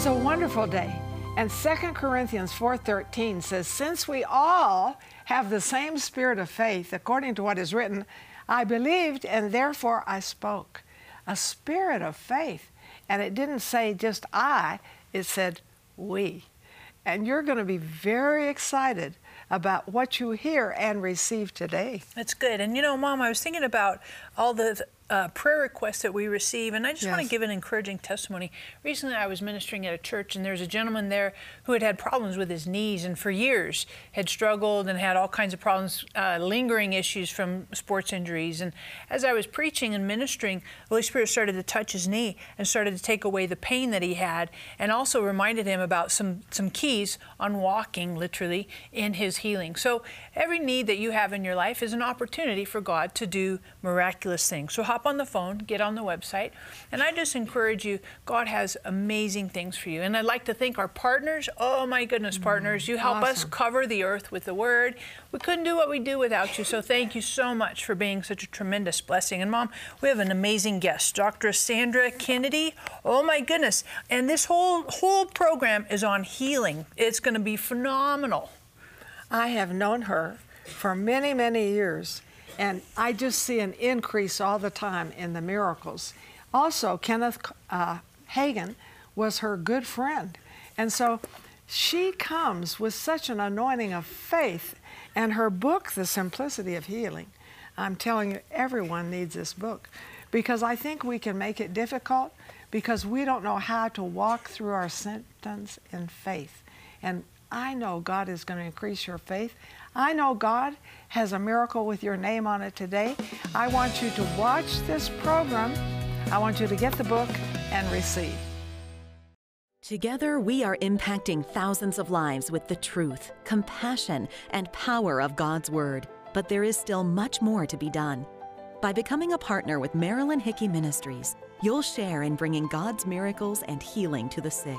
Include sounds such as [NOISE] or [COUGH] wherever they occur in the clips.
Is a wonderful day. And 2 Corinthians 4:13 says, "Since we all have the same spirit of faith, according to what is written, I believed and therefore I spoke." A spirit of faith. And it didn't say just I, it said we. And you're going to be very excited about what you hear and receive today. That's good. And you know, Mom, I was thinking about all the uh, prayer requests that we receive, and I just yes. want to give an encouraging testimony. Recently, I was ministering at a church, and there's a gentleman there who had had problems with his knees, and for years had struggled and had all kinds of problems, uh, lingering issues from sports injuries. And as I was preaching and ministering, the Holy Spirit started to touch his knee and started to take away the pain that he had, and also reminded him about some some keys on walking, literally, in his healing. So every need that you have in your life is an opportunity for God to do miraculous things. So hop on the phone, get on the website, and I just encourage you. God has amazing things for you, and I'd like to thank our partners. Oh my goodness, mm, partners, you help awesome. us cover the earth with the Word. We couldn't do what we do without you. So thank you so much for being such a tremendous blessing. And Mom, we have an amazing guest, Dr. Sandra Kennedy. Oh my goodness, and this whole whole program is on healing. It's going to be phenomenal. I have known her for many, many years, and I just see an increase all the time in the miracles. Also, Kenneth uh, Hagin was her good friend. And so she comes with such an anointing of faith, and her book, The Simplicity of Healing. I'm telling you, everyone needs this book because I think we can make it difficult because we don't know how to walk through our symptoms in faith. And I know God is going to increase your faith. I know God has a miracle with your name on it today. I want you to watch this program. I want you to get the book and receive. Together, we are impacting thousands of lives with the truth, compassion, and power of God's Word. But there is still much more to be done. By becoming a partner with Marilyn Hickey Ministries, you'll share in bringing God's miracles and healing to the sick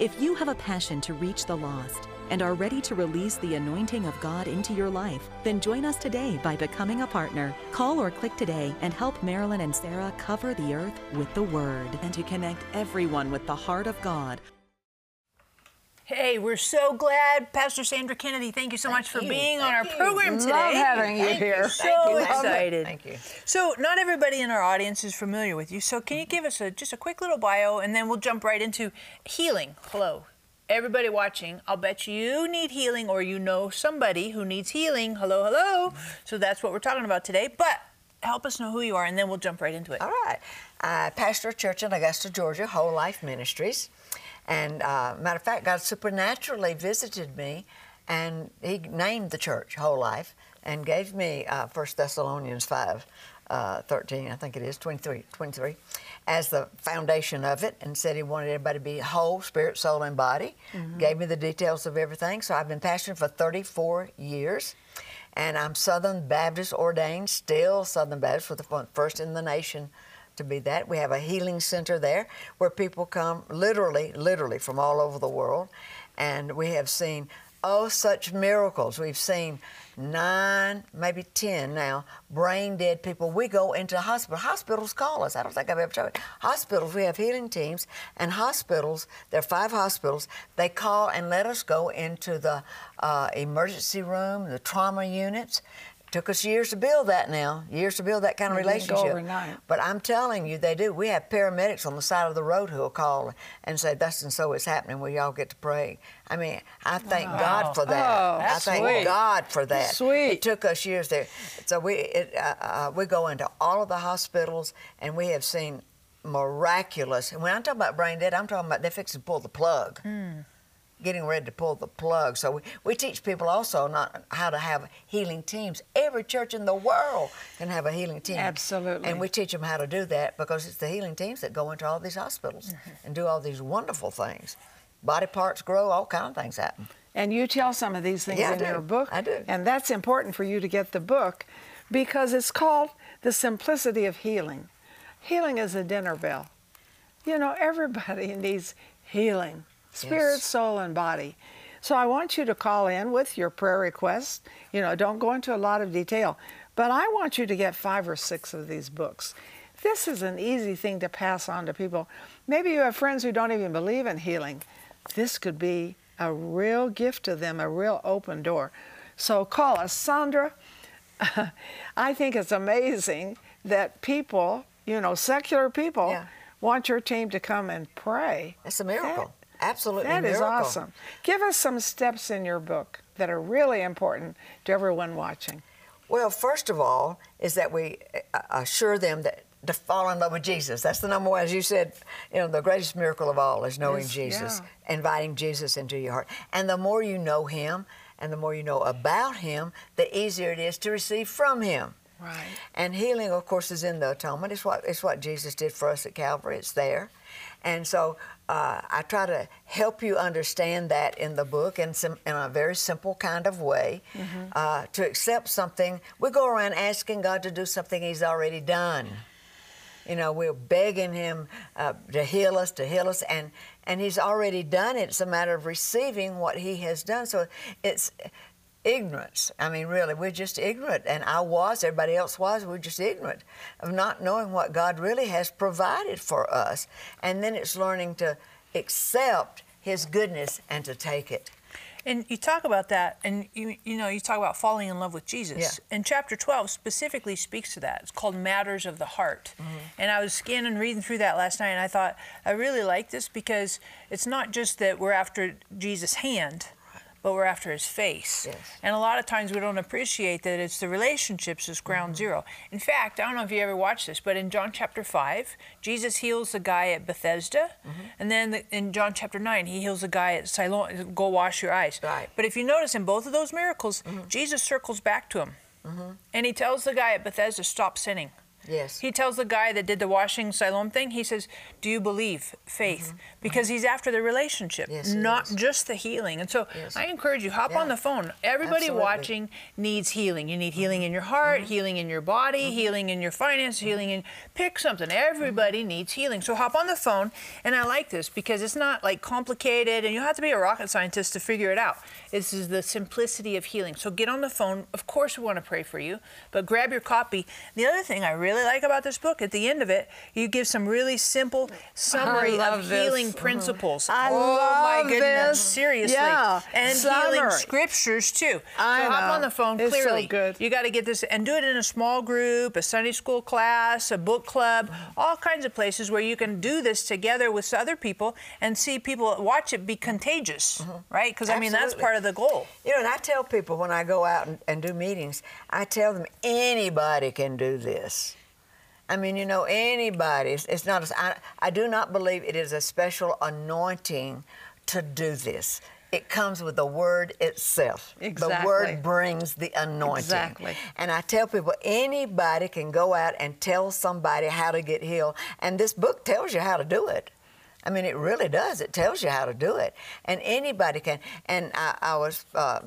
If you have a passion to reach the lost and are ready to release the anointing of God into your life, then join us today by becoming a partner. Call or click today and help Marilyn and Sarah cover the earth with the Word and to connect everyone with the heart of God Hey, we're so glad, Pastor Sandra Kennedy. Thank you so thank much for you. being thank on our you. program today. Love having you thank here. You. So excited. Thank you. So, not everybody in our audience is familiar with you. So, can you give us a, just a quick little bio, and then we'll jump right into healing. Hello, everybody watching. I'll bet you need healing, or you know somebody who needs healing. Hello, hello. So that's what we're talking about today. But help us know who you are, and then we'll jump right into it. All right. Uh, pastor of church in Augusta, Georgia, Whole Life Ministries. And uh, matter of fact, God supernaturally visited me, and He named the church Whole Life and gave me uh, 1 Thessalonians 5. Uh, 13, I think it is, 23, 23, as the foundation of it, and said he wanted everybody to be whole, spirit, soul, and body. Mm-hmm. Gave me the details of everything. So I've been pastoring for 34 years, and I'm Southern Baptist ordained, still Southern Baptist, for the first in the nation to be that. We have a healing center there where people come literally, literally from all over the world. And we have seen, oh, such miracles. We've seen nine, maybe 10 now, brain dead people. We go into hospital. Hospitals call us. I don't think I've ever you. Hospitals, we have healing teams, and hospitals, there are five hospitals, they call and let us go into the uh, emergency room, the trauma units, Took us years to build that now, years to build that kind of it relationship. But I'm telling you, they do. We have paramedics on the side of the road who will call and say, "Thus and so is happening. Will y'all get to pray?" I mean, I thank wow. God for that. Oh, I thank sweet. God for that. Sweet. It took us years there. So we it, uh, uh, we go into all of the hospitals, and we have seen miraculous. And when I'm talking about brain dead, I'm talking about they're fixing to pull the plug. Mm getting ready to pull the plug. So we, we teach people also not how to have healing teams. Every church in the world can have a healing team. Absolutely. And we teach them how to do that because it's the healing teams that go into all these hospitals mm-hmm. and do all these wonderful things. body parts grow, all kind of things happen. And you tell some of these things Yeah, in your book. I do. And that's important for you to get the book because it's called The Simplicity of Healing. Healing is a dinner bell. You know, everybody [LAUGHS] needs healing spirit, Yes. soul, and body. So I want you to call in with your prayer requests. You know, don't go into a lot of detail, but I want you to get five or six of these books. This is an easy thing to pass on to people. Maybe you have friends who don't even believe in healing. This could be a real gift to them, a real open door. So call us. Sandra, [LAUGHS] I think it's amazing that people, you know, secular people, Yeah. want your team to come and pray. It's a miracle. Absolutely That is miracle. awesome. Give us some steps in your book that are really important to everyone watching. Well, first of all, is that we uh, assure them that to fall in love with Jesus. That's the number one. As you said, you know, the greatest miracle of all is knowing Is- Jesus, yeah. inviting Jesus into your heart. And the more you know Him, and the more you know about Him, the easier it is to receive from Him. Right. And healing, of course, is in the atonement. It's what it's what Jesus did for us at Calvary. It's there, and so uh, I try to help you understand that in the book in some in a very simple kind of way. Uh, to accept something, we go around asking God to do something He's already done. You know, we're begging Him uh, to heal us, to heal us, and and He's already done it. It's a matter of receiving what He has done. So it's ignorance. I mean, really, we're just ignorant, and I was, everybody else was. We're just ignorant of not knowing what God really has provided for us, and then it's learning to accept His goodness and to take it. And you talk about that, and you you know you talk about falling in love with Jesus. Yeah. And chapter 12 specifically speaks to that. It's called Matters of the Heart. Mm-hmm. And I was scanning, reading through that last night, and I thought I really like this because it's not just that we're after Jesus' hand, but we're after His face. Yes. And a lot of times we don't appreciate that it's the relationships is ground mm-hmm. zero. In fact, I don't know if you ever watched this, but in John chapter 5, Jesus heals the guy at Bethesda. Mm-hmm. And then the, in John chapter 9, he heals the guy at Siloam, go wash your eyes. Right. But if you notice in both of those miracles, mm-hmm. Jesus circles back to him. And he tells the guy at Bethesda, stop sinning. Yes. He tells the guy that did the washing Siloam thing, he says, Do you believe? Faith. Mm-hmm. Because he's after the relationship, Mm-hmm. Yes, not is. just the healing. And so Yes. I encourage you, hop on the phone. Everybody Absolutely. watching needs healing. You need healing in your heart, mm-hmm. healing in your body, mm-hmm. healing in your finance, healing in pick something. Everybody needs healing. So hop on the phone. And I like this because it's not like complicated and you don't have to be a rocket scientist to figure it out. This is the simplicity of healing. So get on the phone. Of course we want to pray for you, but grab your copy. The other thing I really like about this book, at the end of it, you give some really simple summary of this. healing mm-hmm. principles. I oh love my goodness. this. Seriously. Yeah, And healing scriptures too. I so hop on the phone It's so clearly. good. You got to get this and do it in a small group, a Sunday school class, a book club, all kinds of places where you can do this together with other people and see people watch it be contagious, mm-hmm. right? Because I mean that's part of the goal. You know, and I tell people when I go out and, and do meetings, I tell them anybody can do this. I mean, you know, anybody. It's, it's not. A, I, I do not believe it is a special anointing to do this. It comes with the word itself. Exactly. The word brings the anointing. Exactly. And I tell people anybody can go out and tell somebody how to get healed, and this book tells you how to do it. I mean, it really does. It tells you how to do it, and anybody can. And I, I was uh,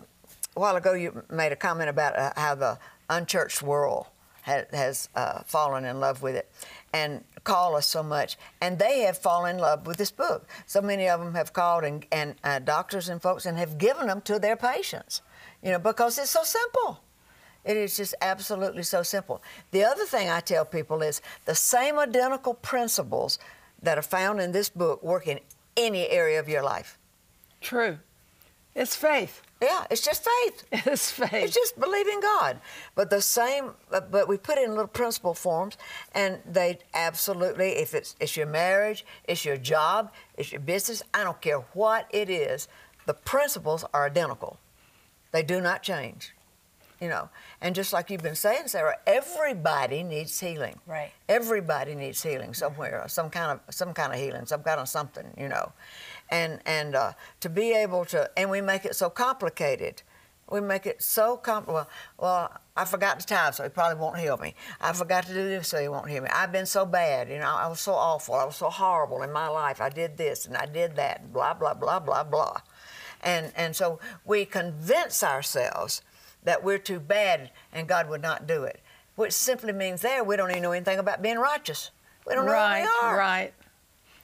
a while ago. You made a comment about uh, how the unchurched world has, uh, fallen in love with it, and call us so much, and they have fallen in love with this book. So many of them have called and, and uh, doctors and folks and have given them to their patients, you know, because it's so simple. It is just absolutely so simple. The other thing I tell people is the same identical principles that are found in this book work in any area of your life. True. It's faith. Yeah, it's just faith. [LAUGHS] It's faith. It's just believing God. But the same, but we put in little principle forms, and they absolutely, if it's it's your marriage, it's your job, it's your business, I don't care what it is, the principles are identical. They do not change. You know, and just like you've been saying, Sarah, everybody needs healing. Right. Everybody needs healing somewhere, some kind of some kind of healing, some kind of something. You know, and and uh, to be able to, and we make it so complicated. We make it so comfortable. Well, well, I forgot to tithe, so he probably won't heal me. I forgot to do this, so he won't heal me. I've been so bad, you know. I was so awful. I was so horrible in my life. I did this and I did that, and blah blah blah blah blah, and and so we convince ourselves that we're too bad and God would not do it, which simply means there we don't even know anything about being righteous. We don't know who we are. right.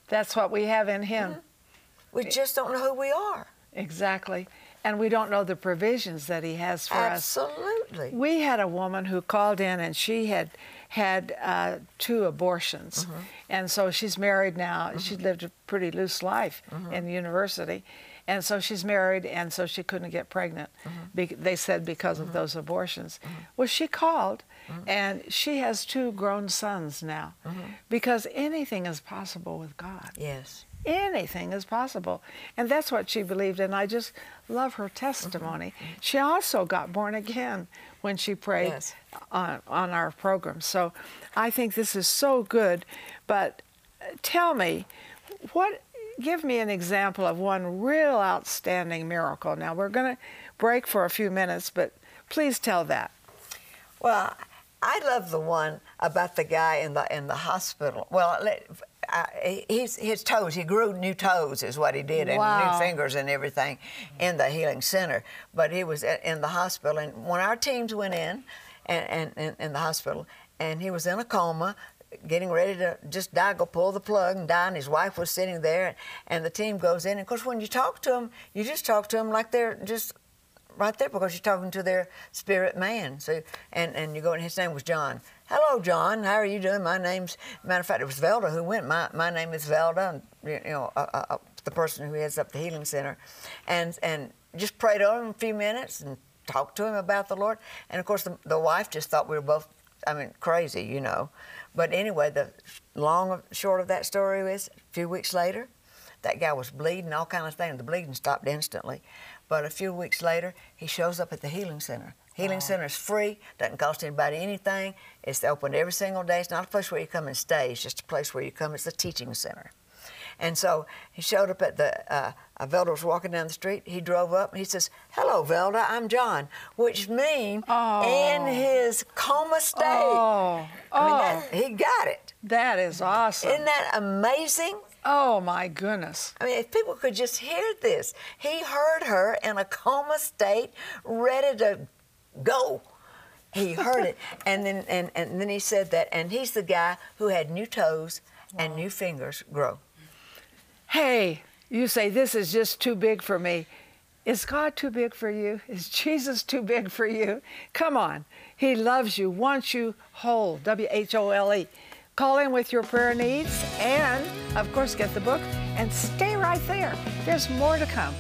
That's what we have in Him. We just don't know who we are. Exactly. And we don't know the provisions that He has for us. Absolutely. We had a woman who called in and she had had uh, two abortions. Mm-hmm. And so she's married now. She lived a pretty loose life Mm-hmm. in university. And so she's married, and so she couldn't get pregnant. Mm-hmm. Be- they said because of those abortions. Well, she called, Mm-hmm. and she has two grown sons now. Because anything is possible with God Yes. Anything is possible. And that's what she believed. And I just love her testimony. Mm-hmm. Mm-hmm. She also got born again when she prayed Yes. on, on our program. So I think this is so good. But uh, tell me, what, give me an example of one real outstanding miracle. Now we're going to break for a few minutes, but please tell that. Well, I love the one about the guy in the in the hospital. Well, let- I, he's, his toes, he grew new toes, is what he did, and new fingers and everything in the healing center. But he was in the hospital, and when our teams went in, and, and, and in the hospital, and he was in a coma, getting ready to just die, go pull the plug and die, and his wife was sitting there, and the team goes in. And of course, when you talk to them, you just talk to them like they're just right there because you're talking to their spirit man. So, and, and you go, and his name was John. Hello, John. How are you doing? My name's, matter of fact, it was Velda who went. My, my name is Velda, and, you know, uh, uh, uh, the person who heads up the healing center. And, and just prayed on him a few minutes and talked to him about the Lord. And of course, the, the wife just thought we were both, I mean, crazy, you know. But anyway, the long short of that story is a few weeks later, that guy was bleeding, all kind of things. The bleeding stopped instantly. But a few weeks later, he shows up at the healing center. Healing center is free, doesn't cost anybody anything. It's open every single day. It's not a place where you come and stay. It's just a place where you come. It's a teaching center. And so he showed up at the, uh, uh, Velda was walking down the street. He drove up and he says, Hello, Velda, I'm John, which means in his coma state. Oh, I mean, oh. that, he got it. That is awesome. Isn't that amazing? oh, my goodness. I mean, if people could just hear this, he heard her in a coma state, ready to go. He heard it, [LAUGHS] and then and, and then he said that, and he's the guy who had new toes and new fingers grow. Hey, you say this is just too big for me. Is God too big for you? Is [LAUGHS] Jesus too big for you? Come on. He loves you, wants you whole. W H O L E. Call in with your prayer needs and, of course, get the book and stay right there. There's more to come.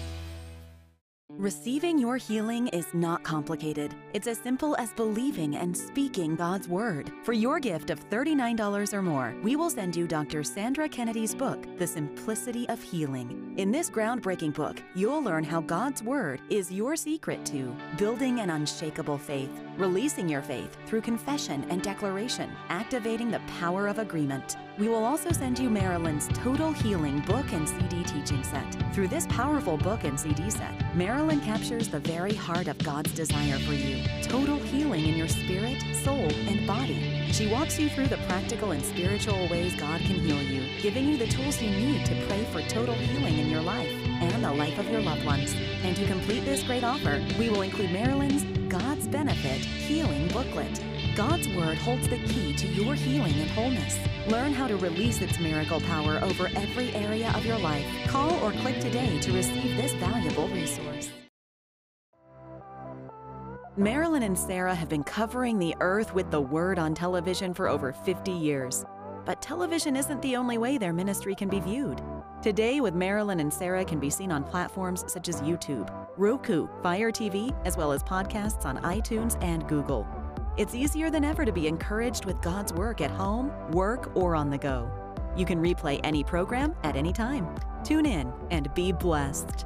Receiving your healing is not complicated. It's as simple as believing and speaking God's Word. For your gift of $39 or more, we will send you Dr. Sandra Kennedy's book, The Simplicity of Healing. In this groundbreaking book, you'll learn how God's Word is your secret to building an unshakable faith, releasing your faith through confession and declaration, activating the power of agreement. We will also send you Marilyn's Total Healing book and CD teaching set. Through this powerful book and CD set, Marilyn captures the very heart of God's desire for you total healing in your spirit, soul, and body. She walks you through the practical and spiritual ways God can heal you, giving you the tools you need to pray for total healing in your life and the life of your loved ones. And to complete this great offer, we will include Marilyn's God's Benefit Healing Booklet. God's Word holds the key to your healing and wholeness. Learn how to release its miracle power over every area of your life. Call or click today to receive this valuable resource. Marilyn and Sarah have been covering the earth with the Word on television for over 50 years. But television isn't the only way their ministry can be viewed. Today, with Marilyn and Sarah can be seen on platforms such as YouTube, Roku, Fire TV, as well as podcasts on iTunes and Google. It's easier than ever to be encouraged with God's work at home, work, or on the go. You can replay any program at any time. Tune in and be blessed.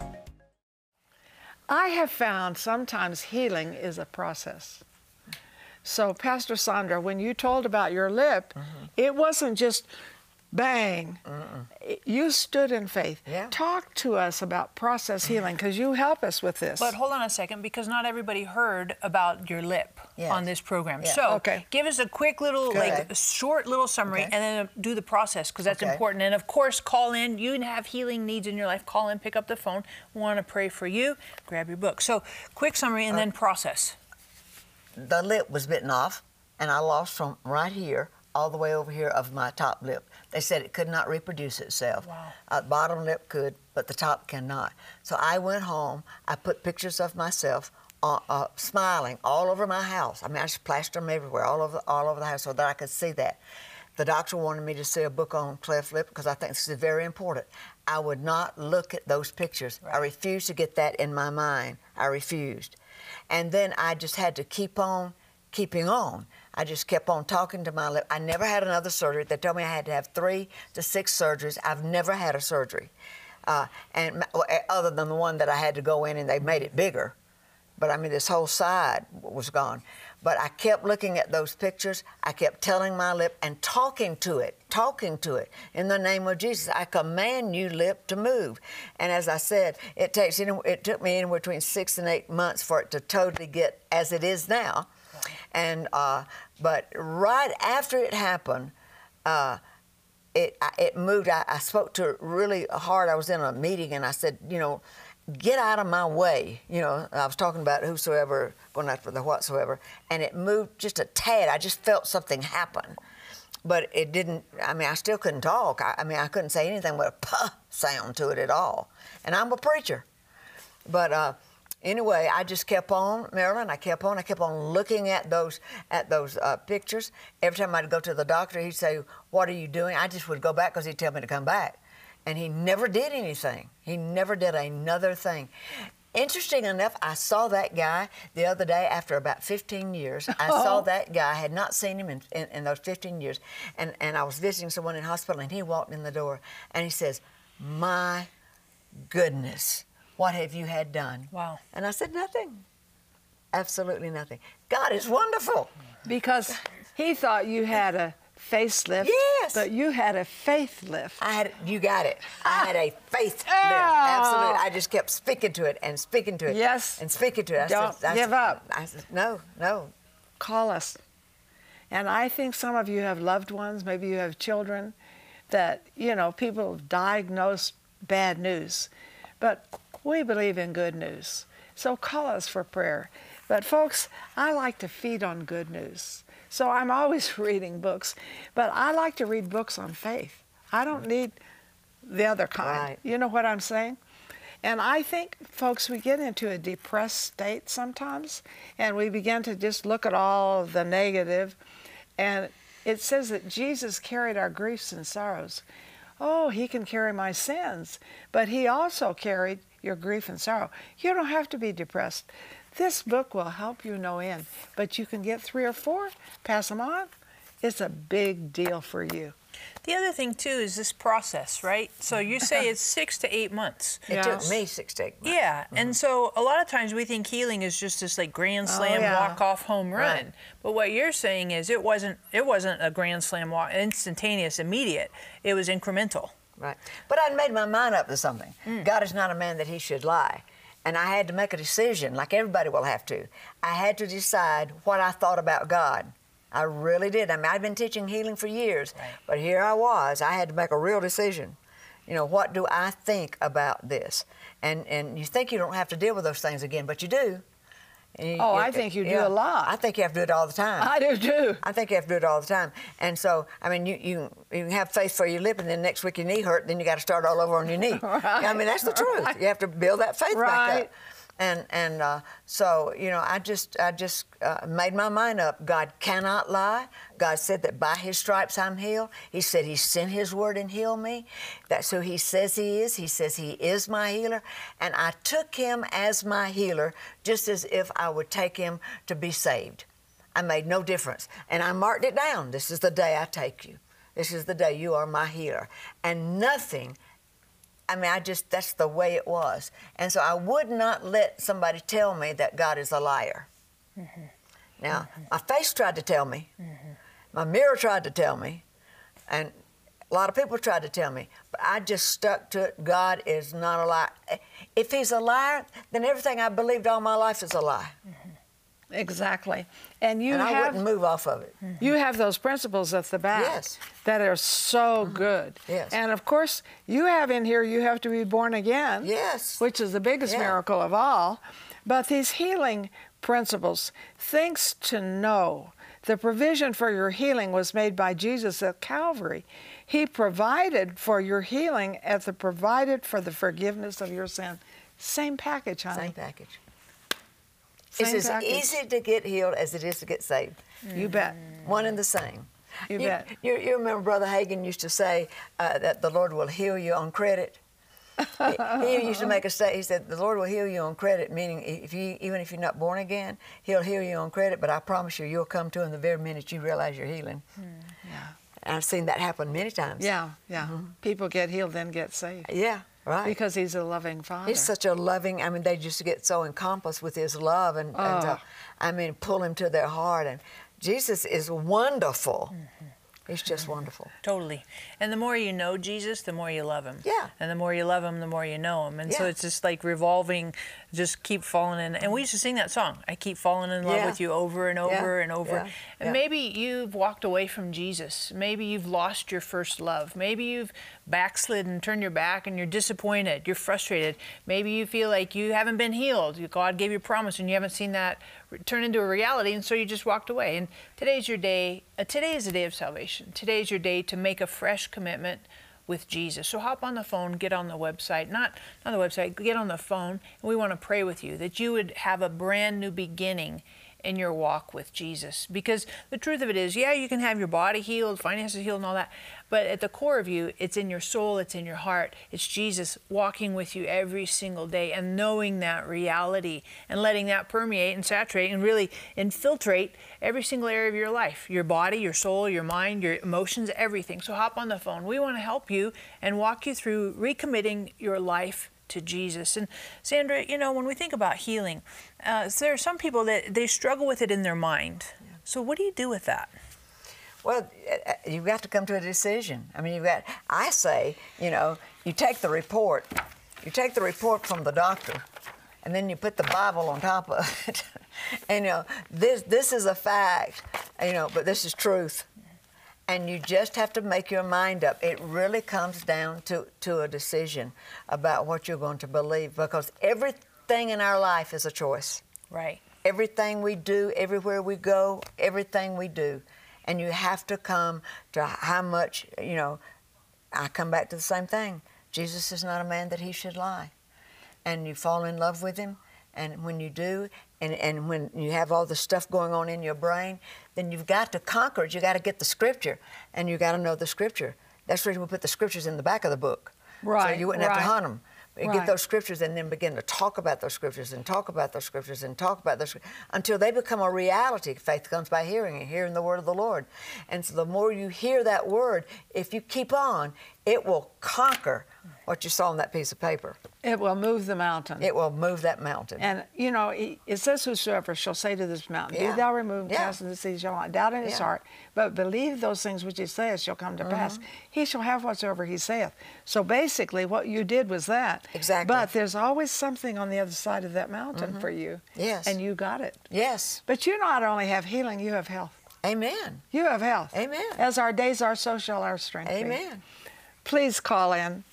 I have found sometimes healing is a process. So, Pastor Sandra, when you told about your lip, Mm-hmm. it wasn't just bang. It- You stood in faith. Yeah. Talk to us about process healing because you help us with this. But hold on a second, because not everybody heard about your lip Yes. on this program. Yeah. So Okay. give us a quick little, like, short little summary, Okay. and then do the process because that's Okay. important. And of course, call in. You have healing needs in your life. Call in, pick up the phone. We want to pray for you. Grab your book. So quick summary, and uh, then process. the lip was bitten off, and I lost from right here all the way over here of my top lip. They said it could not reproduce itself. Wow. Uh, bottom lip could, but the top cannot. So I went home. I put pictures of myself uh, uh, smiling all over my house. I mean, I just plastered them everywhere, all over, all over the house, so that I could see that. The doctor wanted me to see a book on cleft lip because I think this is very important. I would not look at those pictures. I refused to get that in my mind. I refused. And then I just had to keep on keeping on. I just kept on talking to my lip. I never had another surgery. They told me I had to have three to six surgeries. I've never had a surgery, uh, and eh, other than the one that I had to go in and they made it bigger. But I mean, this whole side was gone. But I kept looking at those pictures. I kept telling my lip and talking to it, talking to it. In the name of Jesus, I command you, lip, to move. And as I said, it takes it took me anywhere between six and eight months for it to totally get as it is now. And uh, but right after it happened, uh, it it moved. I, I spoke to really hard. I was in a meeting and I said, you know, get out of my way. You know, I was talking about whosoever going after the whatsoever, and it moved just a tad. I just felt something happen, but it didn't. I mean, I still couldn't talk. I, I mean, I couldn't say anything with a puh [LAUGHS] sound to it at all. And I'm a preacher, but. Uh, Anyway, I just kept on, Marilyn. I kept on. I kept on looking at those at those uh, pictures. Every time I'd go to the doctor, he'd say, "What are you doing?" I just would go back because he'd tell me to come back, and he never did anything. He never did another thing. Interesting enough, I saw that guy the other day after about 15 years. I saw that guy. I had not seen him in, in, in those 15 years, and and I was visiting someone in hospital, and he walked in the door, and he says, "My goodness." What have you had done? Wow. And I said, Nothing. Absolutely nothing. God is wonderful. because he thought you had a facelift, Yes. but you had a faith lift. I had you got it. I had a [LAUGHS] faith lift. Absolutely. I just kept speaking to it and speaking to it. Yes. And speaking to it. I Don't said, give up. I said, No, no. call us. And I think some of you have loved ones, maybe you have children that, you know, people have diagnosed bad news. But we believe in good news. So call us for prayer. But folks, I like to feed on good news. So I'm always [LAUGHS] reading books, but I like to read books on faith. I don't need the other kind. Right. You know what I'm saying? And I think, folks, we get into a depressed state sometimes, and we begin to just look at all the negative. And it says that Jesus carried our griefs and sorrows. Oh, he can carry my sins, but he also carried your grief and sorrow. You don't have to be depressed. This book will help you no end, but you can get three or four, pass them on. It's a big deal for you. The other thing too is this process, right? So you say [LAUGHS] it's six to eight months. It Yeah. took me six to eight months. Yeah, and mm-hmm. so a lot of times we think healing is just this like grand oh, slam yeah. walk off home run. Right. But what you're saying is it wasn't it wasn't a grand slam walk instantaneous immediate. It was incremental. Right. But I'd made my mind up to something. Mm. God is not a man that he should lie. And I had to make a decision, like everybody will have to. I had to decide what I thought about God. I really did. I mean, I'd been teaching healing for years, Right. but here I was. I had to make a real decision. You know, what do I think about this? And and you think you don't have to deal with those things again, but you do. You- Oh, I think you do a lot. I think you have to do it all the time. I do too. I think you have to do it all the time. And so, I mean, you you, you can have faith for your lip, and then next week your knee hurt, then you got to start all over on your knee. [LAUGHS] I mean, that's the truth. You have to build that faith back Right. up. And and uh, so you know, I just I just uh, made my mind up. God cannot lie. God said that by His stripes I'm healed. He said He sent His word and healed me. That's who He says He is. He says He is my healer, and I took Him as my healer, just as if I would take Him to be saved. I made no difference, and I marked it down. This is the day I take you. This is the day you are my healer, and nothing I mean, I just, that's the way it was. And so I would not let somebody tell me that God is a liar. Mm-hmm. Now, mm-hmm. my face tried to tell me, mm-hmm. my mirror tried to tell me, and a lot of people tried to tell me, but I just stuck to it. God is not a liar. If He's a liar, then everything I believed all my life is a lie. Exactly. And you and I wouldn't move off of it. You have those principles at the back yes. that are so mm-hmm. good. Yes. And of course, you have in here you have to be born again. Yes. Which is the biggest yeah. miracle of all. But these healing principles, things to know. The provision for your healing was made by Jesus at Calvary. He provided for your healing as the provided for the forgiveness of your sin. Same package, honey. Same package. It's as easy to get healed as it is to get saved. You bet. One and the same. You, you bet. You, you, remember Brother Hagin used to say uh, that the Lord will heal you on credit. he, he, used to make a say. He said, "The Lord will heal you on credit, meaning if you, even if you're not born again, He'll heal you on credit. But I promise you, you'll come to Him the very minute you realize you're healing." Mm, yeah. And I've seen that happen many times. Yeah, yeah. Mm-hmm. People get healed, then get saved. Yeah. Right. Because he's a loving father. He's such a loving, I mean, they just get so encompassed with his love and, oh. and uh, I mean, pull him to their heart. And Jesus is wonderful. Mm-hmm. He's just wonderful. Totally. And the more you know Jesus, the more you love him. Yeah. And the more you love him, the more you know him. And yeah. so it's just like revolving, just keep falling in. And we used to sing that song, I keep falling in love yeah. with you over and over yeah. and over. And maybe you've walked away from Jesus. Maybe you've lost your first love. Maybe you've backslidden, turned your back, and you're disappointed. You're frustrated. Maybe you feel like you haven't been healed. God gave you a promise and you haven't seen that turn into a reality, and so you just walked away. And today's your day. Uh, today is the day of salvation. Today is your day to make a fresh commitment with Jesus. So hop on the phone, get on the website, not not the website, get on the phone, and we want to pray with you that you would have a brand new beginning in your walk with Jesus. Because the truth of it is, yeah, you can have your body healed, finances healed, and all that. But at the core of you, it's in your soul, it's in your heart. It's Jesus walking with you every single day and knowing that reality and letting that permeate and saturate and really infiltrate every single area of your life your body, your soul, your mind, your emotions, everything. So hop on the phone. We want to help you and walk you through recommitting your life to Jesus. And Sandra, you know, when we think about healing, uh, there are some people that they struggle with it in their mind. Yeah. So what do you do with that? Well, uh, uh, you've got to come to a decision. I mean, you've got. I say, you know, you take the report, you take the report from the doctor, and then you put the Bible on top of [LAUGHS] it. and you know, this this is a fact, you know, but this is truth and you just have to make your mind up. It really comes down to, to a decision about what you're going to believe because everything in our life is a choice. Right. Everything we do, everywhere we go, everything we do. And you have to come to how much, you know, I come back to the same thing. Jesus is not a man that he should lie. And you fall in love with him, and when you do, and, and when you have all the stuff going on in your brain, then you've got to conquer it. You've got to get the scripture, and you've got to know the scripture. That's the reason we put the scriptures in the back of the book, right? So you wouldn't right. have to hunt them. Right. Get those scriptures and then begin to talk about those scriptures and talk about those scriptures and talk about those until they become a reality. Faith comes by hearing and hearing the word of the Lord. And so the more you hear that word, if you keep on, it will conquer what you saw on that piece of paper. It will move the mountain. It will move that mountain. And you know, it says, "Whosoever shall say to this mountain, yeah. Be thou removed, yeah. cast into the sea, shall not doubt in his yeah. heart, but believe those things which he saith shall come to mm-hmm. pass. He shall have whatsoever he saith." So basically, what you did was that. Exactly. But there's always something on the other side of that mountain mm-hmm. for you. Yes. And you got it. Yes. But you not only have healing, you have health. Amen. You have health. Amen. As our days are, so shall our strength Amen. Be. Please call in.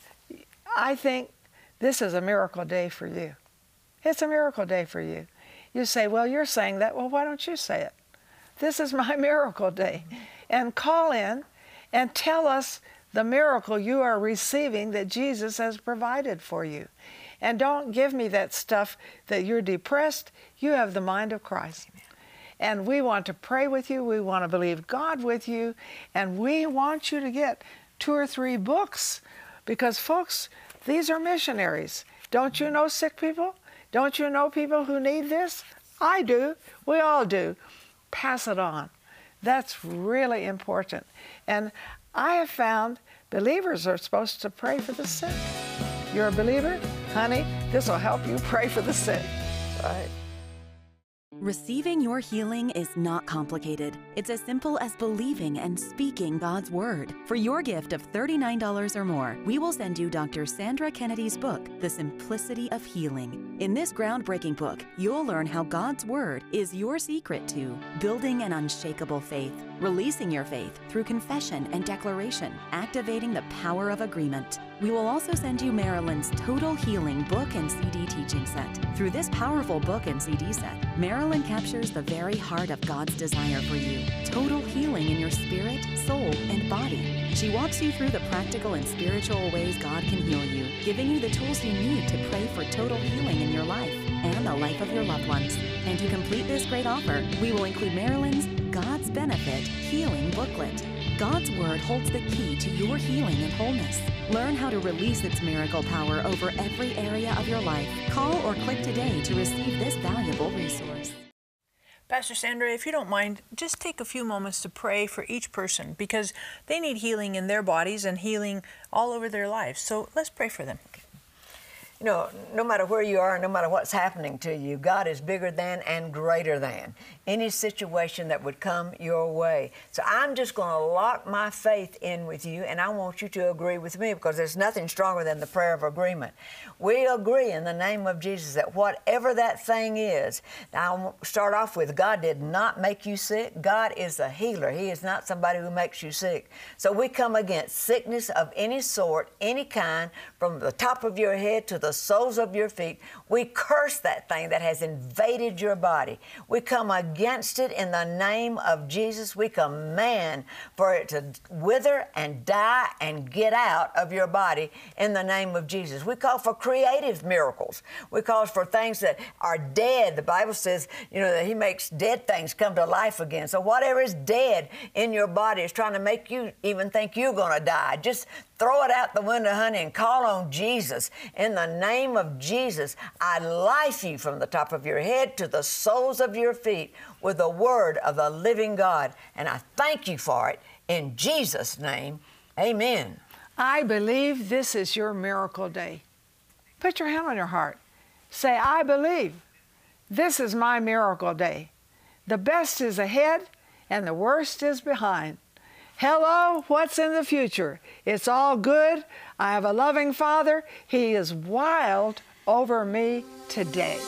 I think this is a miracle day for you. It's a miracle day for you. You say, Well, you're saying that. Well, why don't you say it? This is my [LAUGHS] miracle day. And call in and tell us the miracle you are receiving that Jesus has provided for you. And don't give me that stuff that you're depressed. You have the mind of Christ. And we want to pray with you. We want to believe God with you. And we want you to get two or three books because, folks, these are missionaries. Don't you know sick people? Don't you know people who need this? I do. We all do. Pass it on. That's really important. And I have found believers are supposed to pray for the sick. You're a believer? Honey, this will help you pray for the sick. Right. Receiving your healing is not complicated. It's as simple as believing and speaking God's Word. For your gift of $39 or more, we will send you Dr. Sandra Kennedy's book, The Simplicity of Healing. In this groundbreaking book, you'll learn how God's Word is your secret to building an unshakable faith, releasing your faith through confession and declaration, activating the power of agreement. We will also send you Marilyn's Total Healing book and CD teaching set. Through this powerful book and CD set, Marilyn captures the very heart of God's desire for you total healing in your spirit, soul, and body. She walks you through the practical and spiritual ways God can heal you, giving you the tools you need to pray for total healing in your life and the life of your loved ones. And to complete this great offer, we will include Marilyn's God's Benefit Healing Booklet. God's Word holds the key to your healing and wholeness. Learn how to release its miracle power over every area of your life. Call or click today to receive this valuable resource. Pastor Sandra, if you don't mind, just take a few moments to pray for each person because they need healing in their bodies and healing all over their lives. So let's pray for them you know, no matter where you are, no matter what's happening to you, God is bigger than and greater than any situation that would come your way. So I'm just going to lock my faith in with you, and I want you to agree with me because there's nothing stronger than the prayer of agreement. We agree in the name of Jesus that whatever that thing is, now I'll start off with God did not make you sick. God is a healer, He is not somebody who makes you sick. So we come against sickness of any sort, any kind, from the top of your head to the the soles of your feet. We curse that thing that has invaded your body. We come against it in the name of Jesus. We command for it to wither and die and get out of your body in the name of Jesus. We call for creative miracles. We call for things that are dead. The Bible says, you know, that He makes dead things come to life again. So whatever is dead in your body is trying to make you even think you're going to die. Just throw it out the window, honey, and call on Jesus. In the name of Jesus, I life you from the top of your head to the soles of your feet with the word of the living God. And I thank you for it. In Jesus' name, amen. I believe this is your miracle day. Put your hand on your heart. Say, I believe this is my miracle day. The best is ahead and the worst is behind. Hello, what's in the future? It's all good. I have a loving Father. He is wild over me today.